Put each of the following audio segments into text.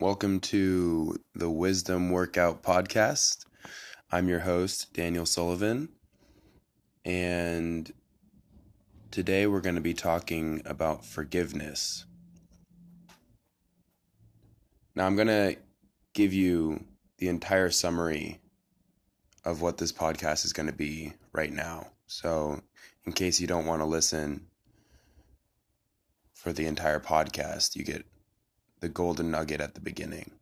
Welcome to the Wisdom Workout Podcast. I'm your host, Daniel Sullivan, and today we're going to be talking about forgiveness. Now, I'm going to give you the entire summary of what this podcast is going to be right now. So, in case you don't want to listen for the entire podcast, you get the golden nugget at the beginning.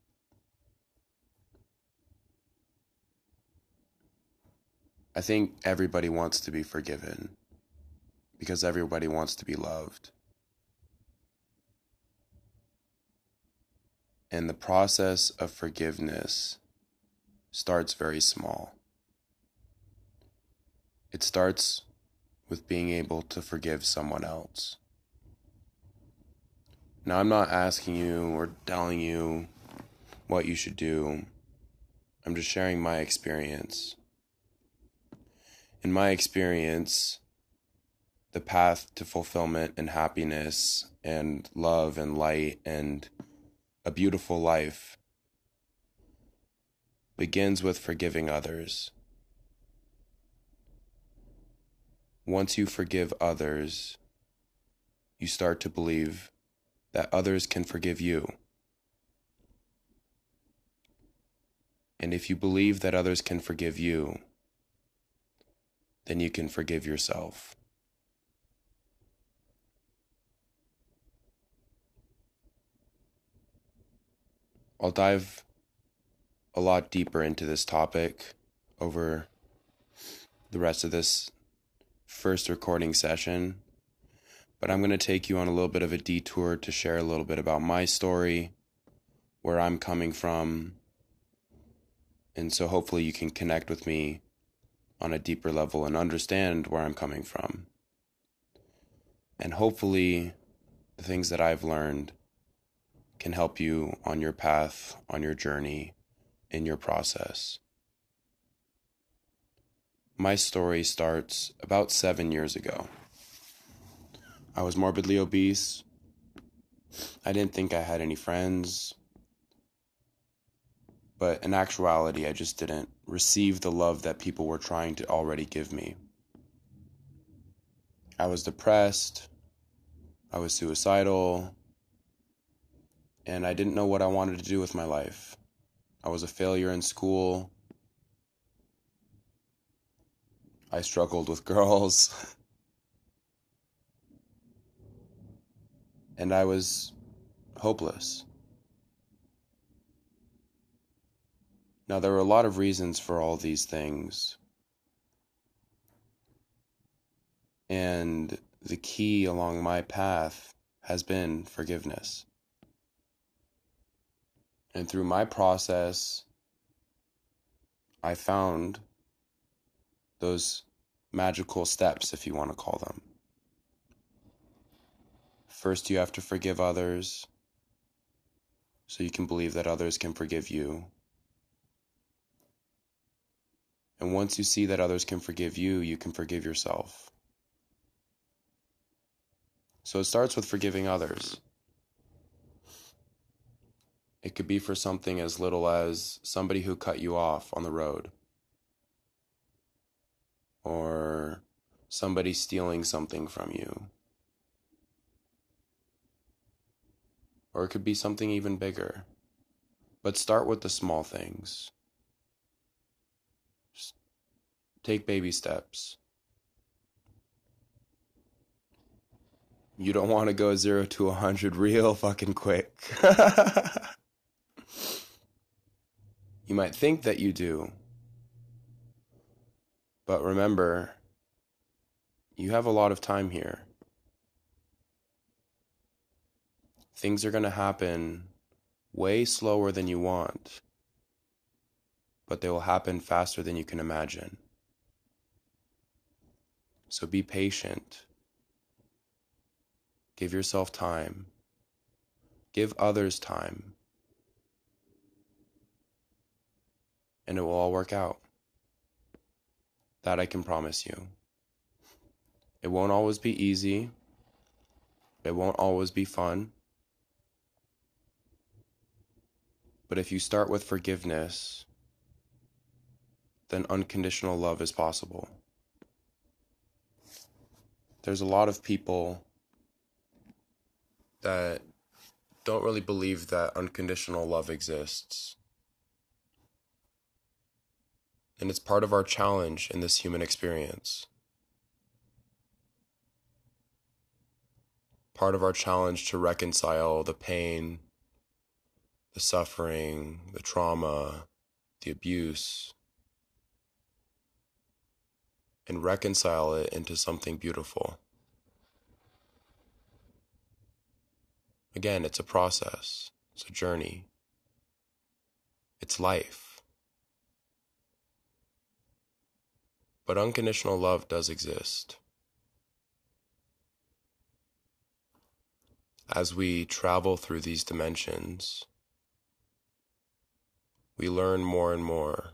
I think everybody wants to be forgiven because everybody wants to be loved. And the process of forgiveness starts very small. It starts with being able to forgive someone else. Now, I'm not asking you or telling you what you should do. I'm just sharing my experience. In my experience, the path to fulfillment and happiness and love and light and a beautiful life begins with forgiving others. Once you forgive others, you start to believe that others can forgive you. And if you believe that others can forgive you, then you can forgive yourself. I'll dive a lot deeper into this topic over the rest of this first recording session but I'm going to take you on a little bit of a detour to share a little bit about my story, where I'm coming from. And so hopefully you can connect with me on a deeper level and understand where I'm coming from. And hopefully the things that I've learned can help you on your path, on your journey, in your process. My story starts about seven years ago. I was morbidly obese. I didn't think I had any friends. But in actuality, I just didn't receive the love that people were trying to already give me. I was depressed. I was suicidal. And I didn't know what I wanted to do with my life. I was a failure in school. I struggled with girls. And I was hopeless. Now, there were a lot of reasons for all these things. And the key along my path has been forgiveness. And through my process, I found those magical steps, if you want to call them. First, you have to forgive others so you can believe that others can forgive you. And once you see that others can forgive you, you can forgive yourself. So it starts with forgiving others. It could be for something as little as somebody who cut you off on the road, or somebody stealing something from you or it could be something even bigger. But start with the small things. Just take baby steps. You don't want to go zero to a hundred real fucking quick. you might think that you do. But remember, you have a lot of time here. Things are going to happen way slower than you want, but they will happen faster than you can imagine. So be patient. Give yourself time. Give others time. And it will all work out. That I can promise you. It won't always be easy. It won't always be fun. But if you start with forgiveness, then unconditional love is possible. There's a lot of people that don't really believe that unconditional love exists. And it's part of our challenge in this human experience. Part of our challenge to reconcile the pain, the suffering, the trauma, the abuse, and reconcile it into something beautiful. Again, it's a process, it's a journey, it's life. But unconditional love does exist. As we travel through these dimensions, we learn more and more.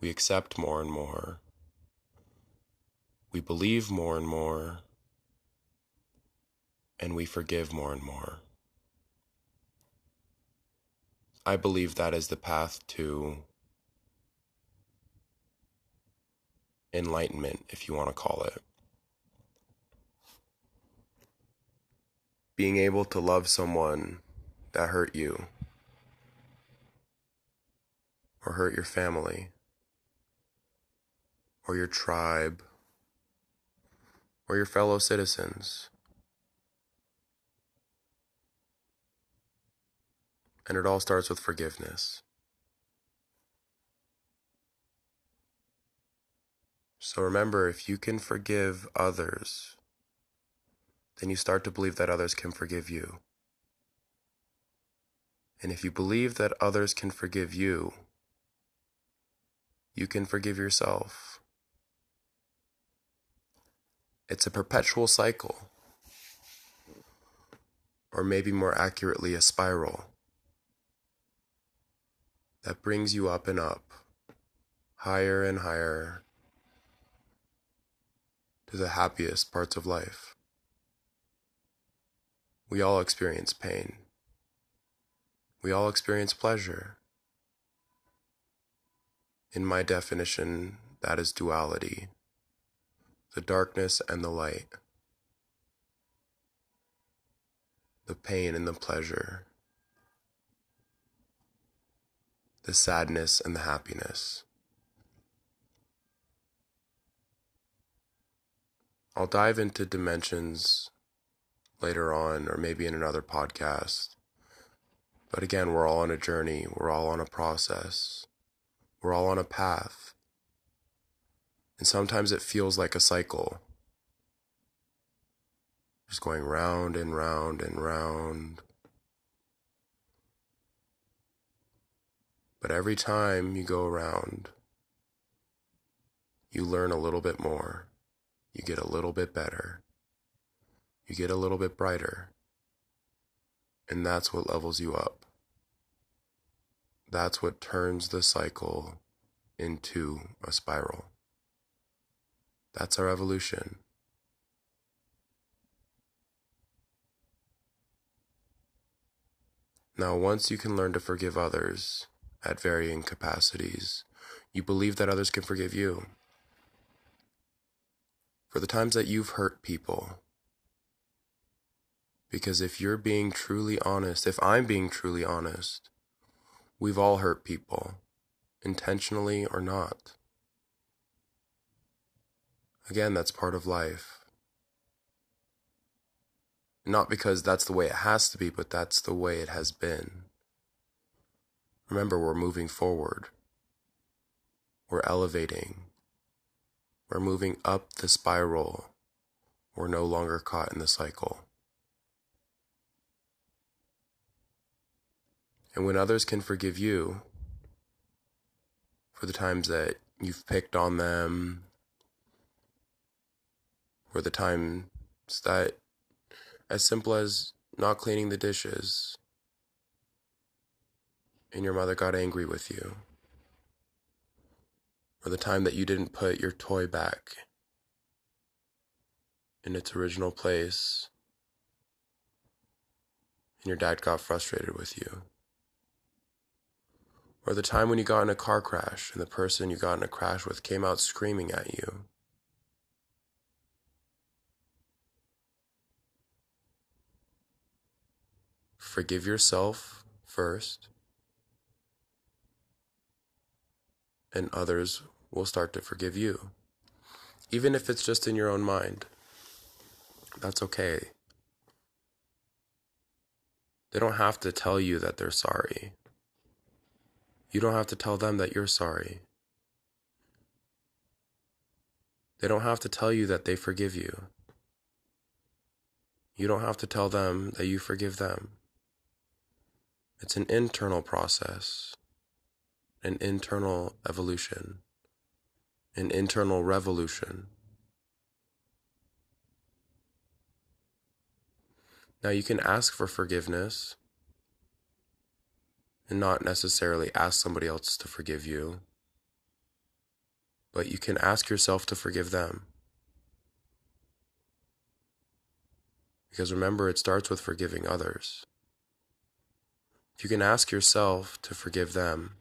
We accept more and more we believe more and more, and we forgive more and more. I believe that is the path to enlightenment, if you want to call it. Being able to love someone that hurt you or hurt your family or your tribe or your fellow citizens. And it all starts with forgiveness. So remember, if you can forgive others, then you start to believe that others can forgive you. And if you believe that others can forgive you, you can forgive yourself. It's a perpetual cycle. Or maybe more accurately, a spiral that brings you up and up, higher and higher to the happiest parts of life. We all experience pain. We all experience pleasure. In my definition, that is duality the darkness and the light, the pain and the pleasure, the sadness and the happiness. I'll dive into dimensions later on, or maybe in another podcast. But again, we're all on a journey, we're all on a process, we're all on a path. And sometimes it feels like a cycle. Just going round and round and round. But every time you go around, you learn a little bit more. You get a little bit better. You get a little bit brighter. And that's what levels you up. That's what turns the cycle into a spiral. That's our evolution. Now, once you can learn to forgive others at varying capacities, you believe that others can forgive you. For the times that you've hurt people, because if you're being truly honest, if I'm being truly honest, we've all hurt people, intentionally or not. Again, that's part of life. Not because that's the way it has to be, but that's the way it has been. Remember, we're moving forward. We're elevating. We're moving up the spiral. We're no longer caught in the cycle. And when others can forgive you for the times that you've picked on them, or the times that as simple as not cleaning the dishes and your mother got angry with you or the time that you didn't put your toy back in its original place and your dad got frustrated with you Or the time when you got in a car crash and the person you got in a crash with came out screaming at you. Forgive yourself first, and others will start to forgive you. Even if it's just in your own mind, that's okay. They don't have to tell you that they're sorry. You don't have to tell them that you're sorry. They don't have to tell you that they forgive you. You don't have to tell them that you forgive them. It's an internal process, an internal evolution, an internal revolution. Now, you can ask for forgiveness and not necessarily ask somebody else to forgive you, but you can ask yourself to forgive them. Because remember, it starts with forgiving others. If you can ask yourself to forgive them,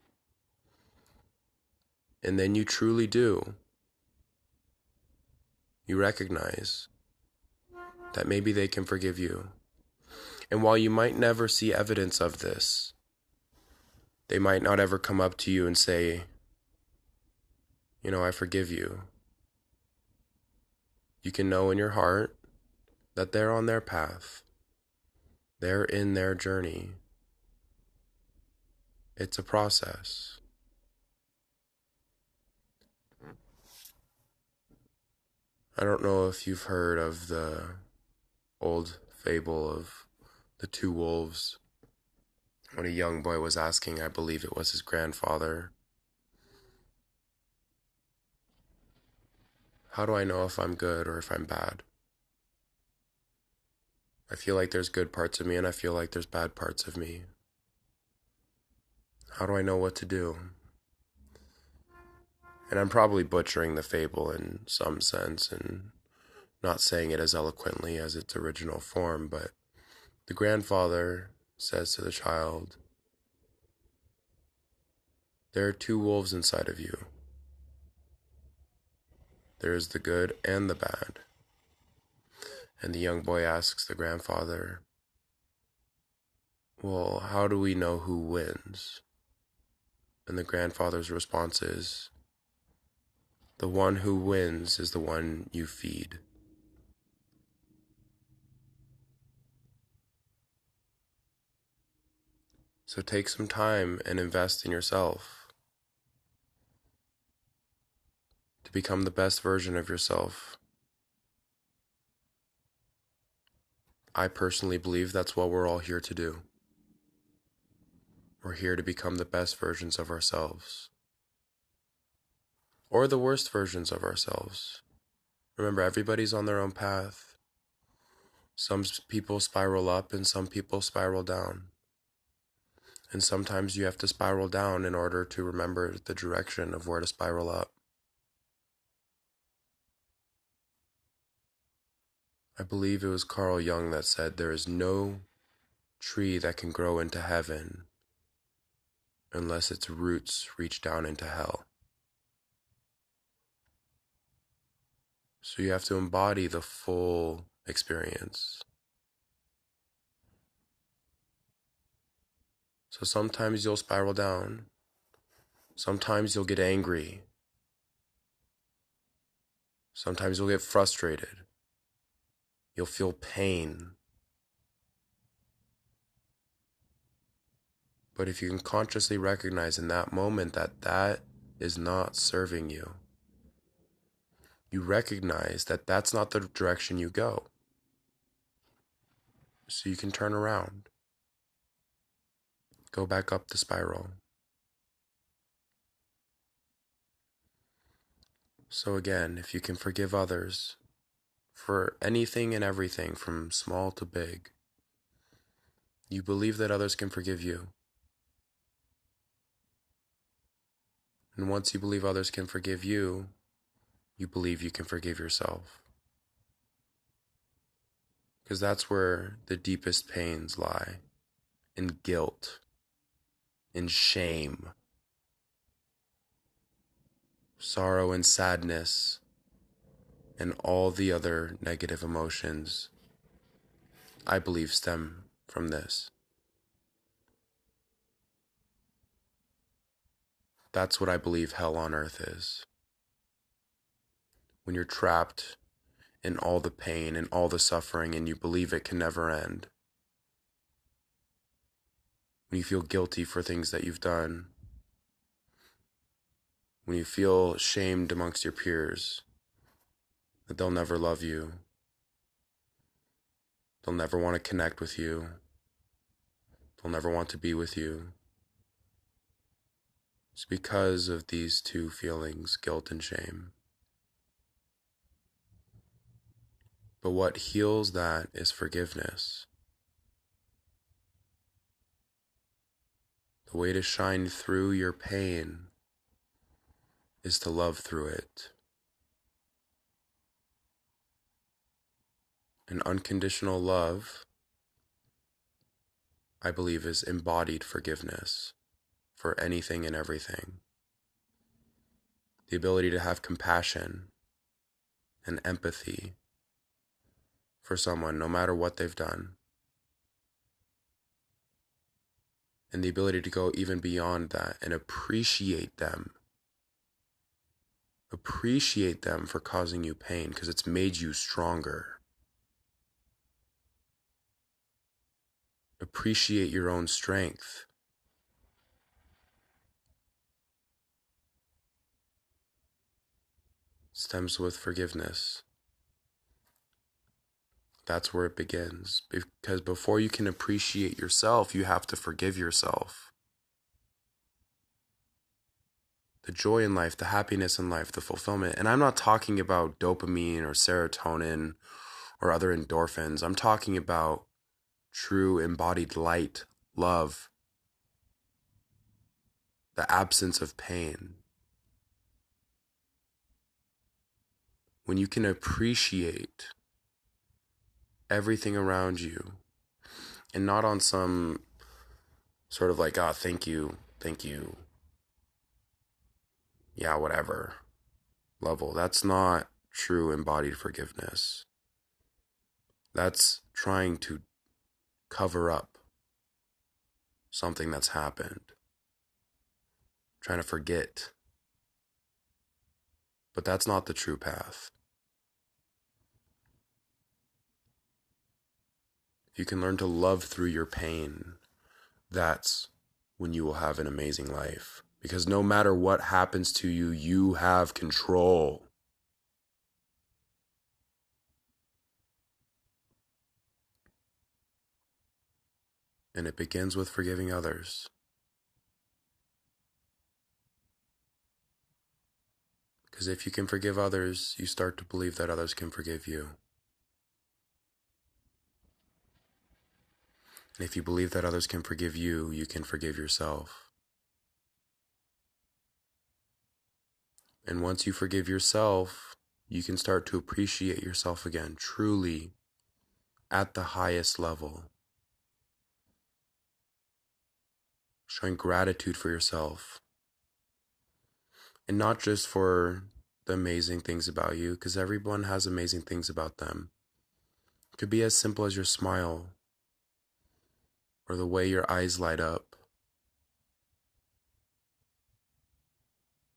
and then you truly do, you recognize that maybe they can forgive you. And while you might never see evidence of this, they might not ever come up to you and say, You know, I forgive you. You can know in your heart that they're on their path, they're in their journey. It's a process. I don't know if you've heard of the old fable of the two wolves. When a young boy was asking, I believe it was his grandfather, How do I know if I'm good or if I'm bad? I feel like there's good parts of me and I feel like there's bad parts of me. How do I know what to do? And I'm probably butchering the fable in some sense and not saying it as eloquently as its original form, but the grandfather says to the child, There are two wolves inside of you. There is the good and the bad. And the young boy asks the grandfather, Well, how do we know who wins? And the grandfather's response is, The one who wins is the one you feed. So take some time and invest in yourself to become the best version of yourself. I personally believe that's what we're all here to do. We're here to become the best versions of ourselves. Or the worst versions of ourselves. Remember, everybody's on their own path. Some people spiral up and some people spiral down. And sometimes you have to spiral down in order to remember the direction of where to spiral up. I believe it was Carl Jung that said there is no tree that can grow into heaven unless its roots reach down into hell. So you have to embody the full experience. So sometimes you'll spiral down. Sometimes you'll get angry. Sometimes you'll get frustrated. You'll feel pain. But if you can consciously recognize in that moment that that is not serving you, you recognize that that's not the direction you go. So you can turn around go back up the spiral. So, again, if you can forgive others for anything and everything from small to big, you believe that others can forgive you. And once you believe others can forgive you, you believe you can forgive yourself. Because that's where the deepest pains lie in guilt in shame sorrow and sadness, and all the other negative emotions, I believe, stem from this. That's what I believe hell on earth is. When you're trapped in all the pain and all the suffering and you believe it can never end. When you feel guilty for things that you've done. When you feel shamed amongst your peers that they'll never love you. They'll never want to connect with you. They'll never want to be with you. It's because of these two feelings, guilt and shame. But what heals that is forgiveness. The way to shine through your pain is to love through it. An unconditional love, I believe, is embodied forgiveness for anything and everything. The ability to have compassion and empathy for someone, no matter what they've done. And the ability to go even beyond that and appreciate them. Appreciate them for causing you pain because it's made you stronger. Appreciate your own strength. Stems with forgiveness. That's where it begins. Because before you can appreciate yourself, you have to forgive yourself. The joy in life, the happiness in life, the fulfillment. And I'm not talking about dopamine or serotonin or other endorphins. I'm talking about true embodied light, love, the absence of pain. When you can appreciate everything around you and not on some sort of like, ah, oh, thank you, thank you, yeah, whatever level. That's not true embodied forgiveness. That's trying to cover up something that's happened, trying to forget. But that's not the true path. You can learn to love through your pain, that's when you will have an amazing life. Because no matter what happens to you, you have control. And it begins with forgiving others. Because if you can forgive others, you start to believe that others can forgive you. And if you believe that others can forgive you, you can forgive yourself. And once you forgive yourself, you can start to appreciate yourself again, truly at the highest level. Showing gratitude for yourself. And not just for the amazing things about you, because everyone has amazing things about them. It could be as simple as your smile or the way your eyes light up,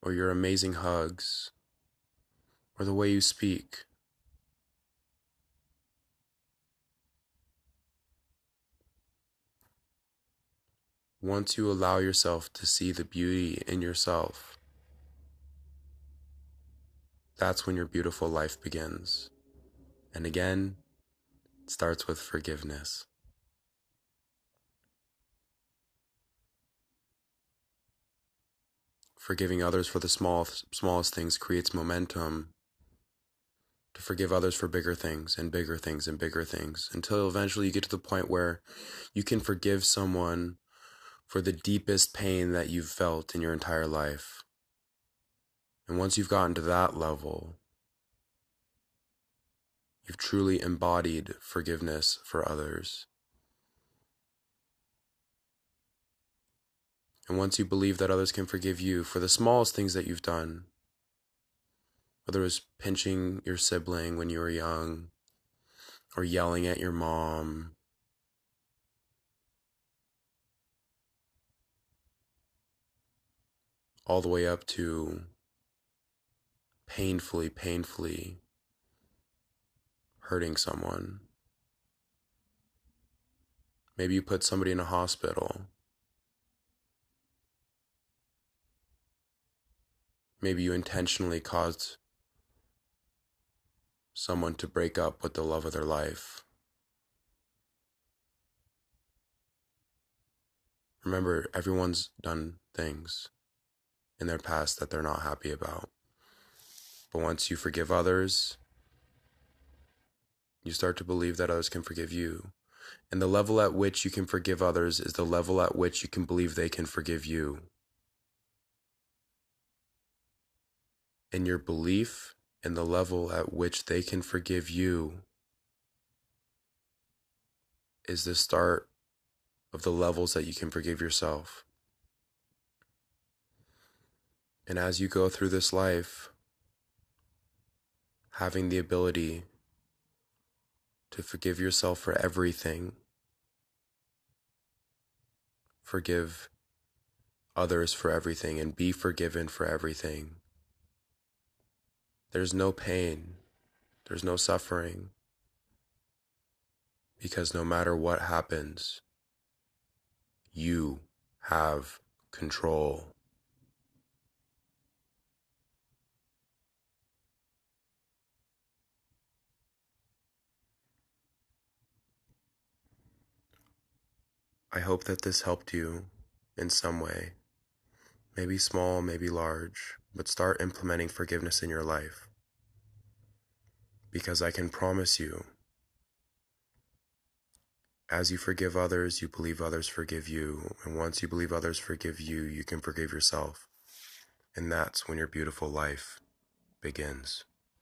or your amazing hugs, or the way you speak. Once you allow yourself to see the beauty in yourself, that's when your beautiful life begins. And again, it starts with forgiveness. Forgiving others for the small, smallest things creates momentum to forgive others for bigger things and bigger things and bigger things until eventually you get to the point where you can forgive someone for the deepest pain that you've felt in your entire life. And once you've gotten to that level, you've truly embodied forgiveness for others. And once you believe that others can forgive you for the smallest things that you've done, whether it was pinching your sibling when you were young or yelling at your mom. All the way up to painfully, painfully hurting someone. Maybe you put somebody in a hospital. Maybe you intentionally caused someone to break up with the love of their life. Remember, everyone's done things in their past that they're not happy about. But once you forgive others, you start to believe that others can forgive you. And the level at which you can forgive others is the level at which you can believe they can forgive you. And your belief in the level at which they can forgive you is the start of the levels that you can forgive yourself. And as you go through this life, having the ability to forgive yourself for everything, forgive others for everything, and be forgiven for everything. There's no pain, there's no suffering, because no matter what happens, you have control. I hope that this helped you in some way. Maybe small, maybe large, but start implementing forgiveness in your life. Because I can promise you, as you forgive others, you believe others forgive you. And once you believe others forgive you, you can forgive yourself. And that's when your beautiful life begins.